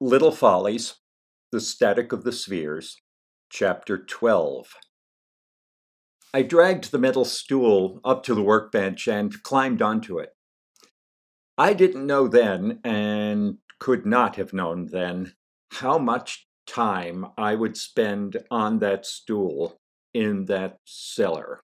Little Follies, The Static of the Spheres, Chapter 12. I dragged the metal stool up to the workbench and climbed onto it. I didn't know then, and could not have known then, how much time I would spend on that stool in that cellar.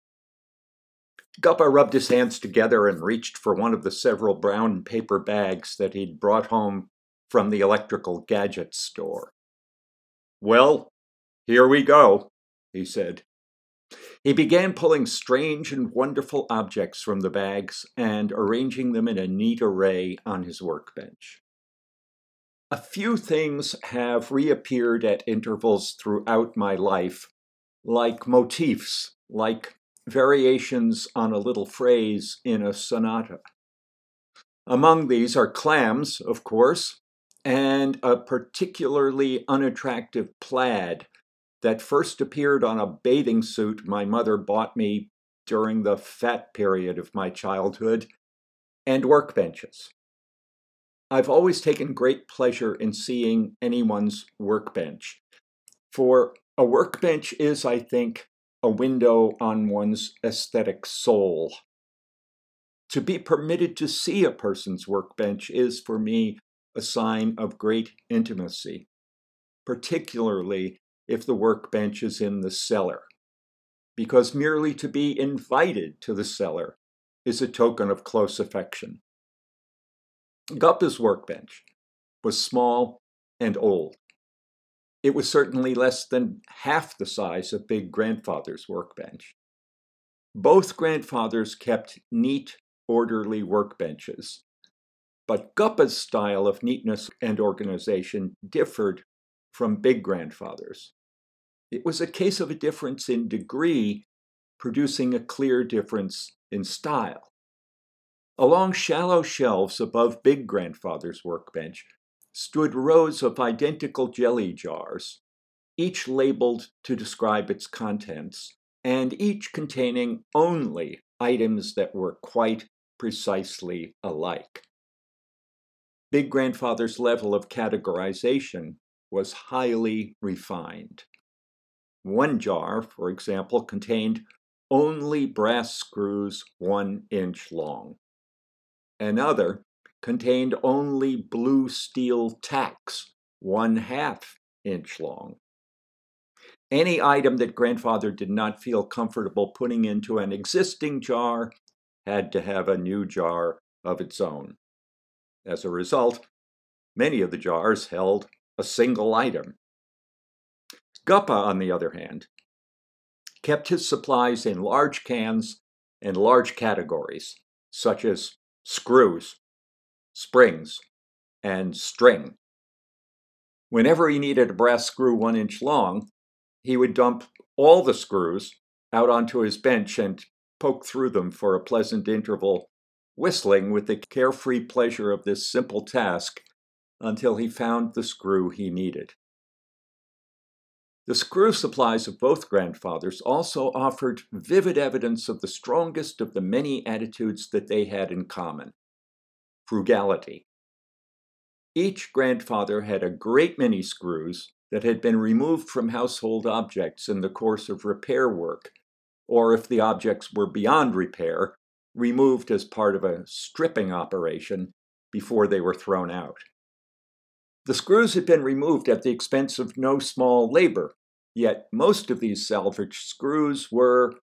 Guppa rubbed his hands together and reached for one of the several brown paper bags that he'd brought home from the electrical gadget store. Well, here we go, he said. He began pulling strange and wonderful objects from the bags and arranging them in a neat array on his workbench. A few things have reappeared at intervals throughout my life, like motifs, like variations on a little phrase in a sonata. Among these are clams, of course, and a particularly unattractive plaid that first appeared on a bathing suit my mother bought me during the fat period of my childhood, and workbenches. I've always taken great pleasure in seeing anyone's workbench, for a workbench is, I think, a window on one's aesthetic soul. To be permitted to see a person's workbench is, for me, a sign of great intimacy, particularly if the workbench is in the cellar, because merely to be invited to the cellar is a token of close affection. Guppa's workbench was small and old. It was certainly less than half the size of Big Grandfather's workbench. Both grandfathers kept neat, orderly workbenches, but Guppa's style of neatness and organization differed from big grandfather's. It was a case of a difference in degree, producing a clear difference in style. Along shallow shelves above big grandfather's workbench stood rows of identical jelly jars, each labeled to describe its contents, and each containing only items that were quite precisely alike. Big Grandfather's level of categorization was highly refined. One jar, for example, contained only brass screws one inch long. Another contained only blue steel tacks one half inch long. Any item that grandfather did not feel comfortable putting into an existing jar had to have a new jar of its own. As a result, many of the jars held a single item. Guppa, on the other hand, kept his supplies in large cans and large categories, such as screws, springs, and string. Whenever he needed a brass screw one inch long, he would dump all the screws out onto his bench and poke through them for a pleasant interval whistling with the carefree pleasure of this simple task until he found the screw he needed. The screw supplies of both grandfathers also offered vivid evidence of the strongest of the many attitudes that they had in common frugality. Each grandfather had a great many screws that had been removed from household objects in the course of repair work, or if the objects were beyond repair, removed as part of a stripping operation before they were thrown out. The screws had been removed at the expense of no small labor, yet most of these salvaged screws were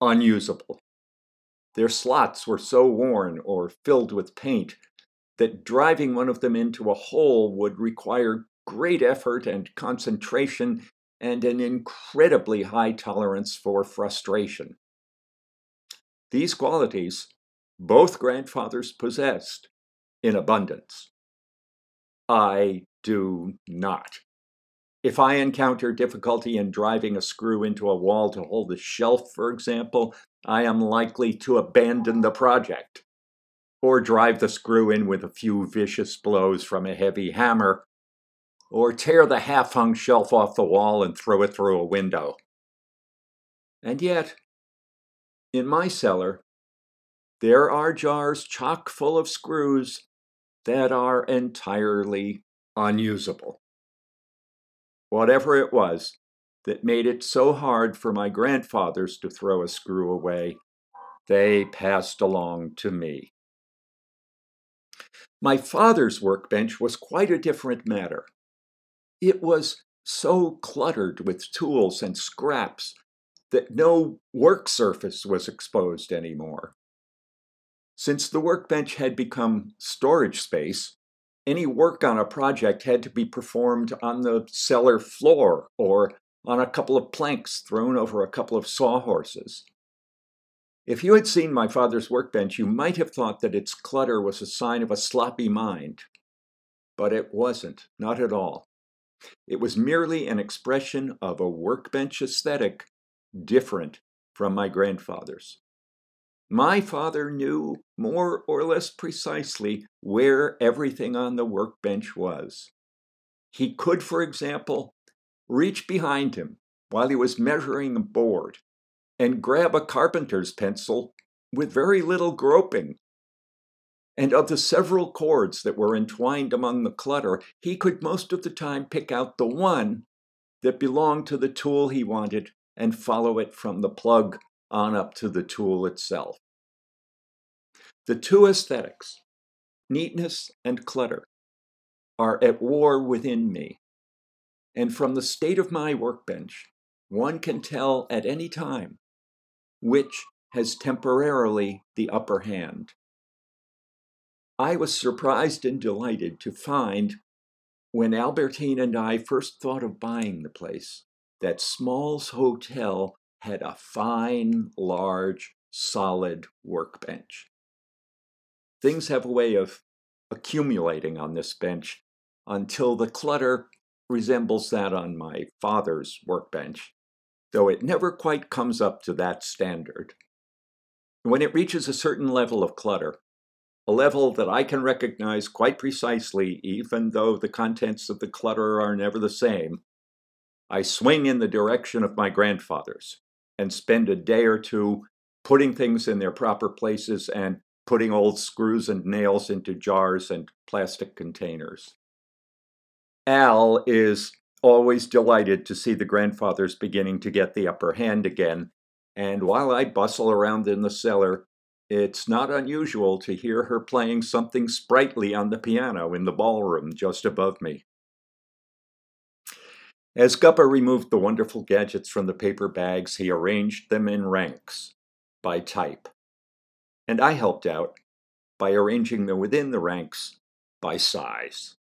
unusable. Their slots were so worn or filled with paint that driving one of them into a hole would require great effort and concentration and an incredibly high tolerance for frustration. These qualities both grandfathers possessed in abundance. I do not. If I encounter difficulty in driving a screw into a wall to hold a shelf, for example, I am likely to abandon the project or drive the screw in with a few vicious blows from a heavy hammer, or tear the half hung shelf off the wall and throw it through a window. And yet, in my cellar, there are jars chock full of screws that are entirely unusable. Whatever it was that made it so hard for my grandfathers to throw a screw away, they passed along to me. My father's workbench was quite a different matter. It was so cluttered with tools and scraps that no work surface was exposed anymore. Since the workbench had become storage space, any work on a project had to be performed on the cellar floor or on a couple of planks thrown over a couple of sawhorses. If you had seen my father's workbench, you might have thought that its clutter was a sign of a sloppy mind. But it wasn't, not at all. It was merely an expression of a workbench aesthetic different from my grandfather's. My father knew more or less precisely where everything on the workbench was. He could, for example, reach behind him while he was measuring a board and grab a carpenter's pencil with very little groping. And of the several cords that were entwined among the clutter, he could most of the time pick out the one that belonged to the tool he wanted and follow it from the plug on up to the tool itself. The two aesthetics, neatness and clutter, are at war within me. And from the state of my workbench, one can tell at any time which has temporarily the upper hand. I was surprised and delighted to find when Albertine and I first thought of buying the place that Small's Hotel had a fine, large, solid workbench. Things have a way of accumulating on this bench until the clutter resembles that on my father's workbench, though it never quite comes up to that standard. When it reaches a certain level of clutter, a level that I can recognize quite precisely, even though the contents of the clutter are never the same, I swing in the direction of my grandfather's and spend a day or two putting things in their proper places and putting old screws and nails into jars and plastic containers. Al is always delighted to see the grandfathers beginning to get the upper hand again, and while I bustle around in the cellar, it's not unusual to hear her playing something sprightly on the piano in the ballroom just above me. As Guppa removed the wonderful gadgets from the paper bags, he arranged them in ranks by type. And I helped out by arranging them within the ranks by size.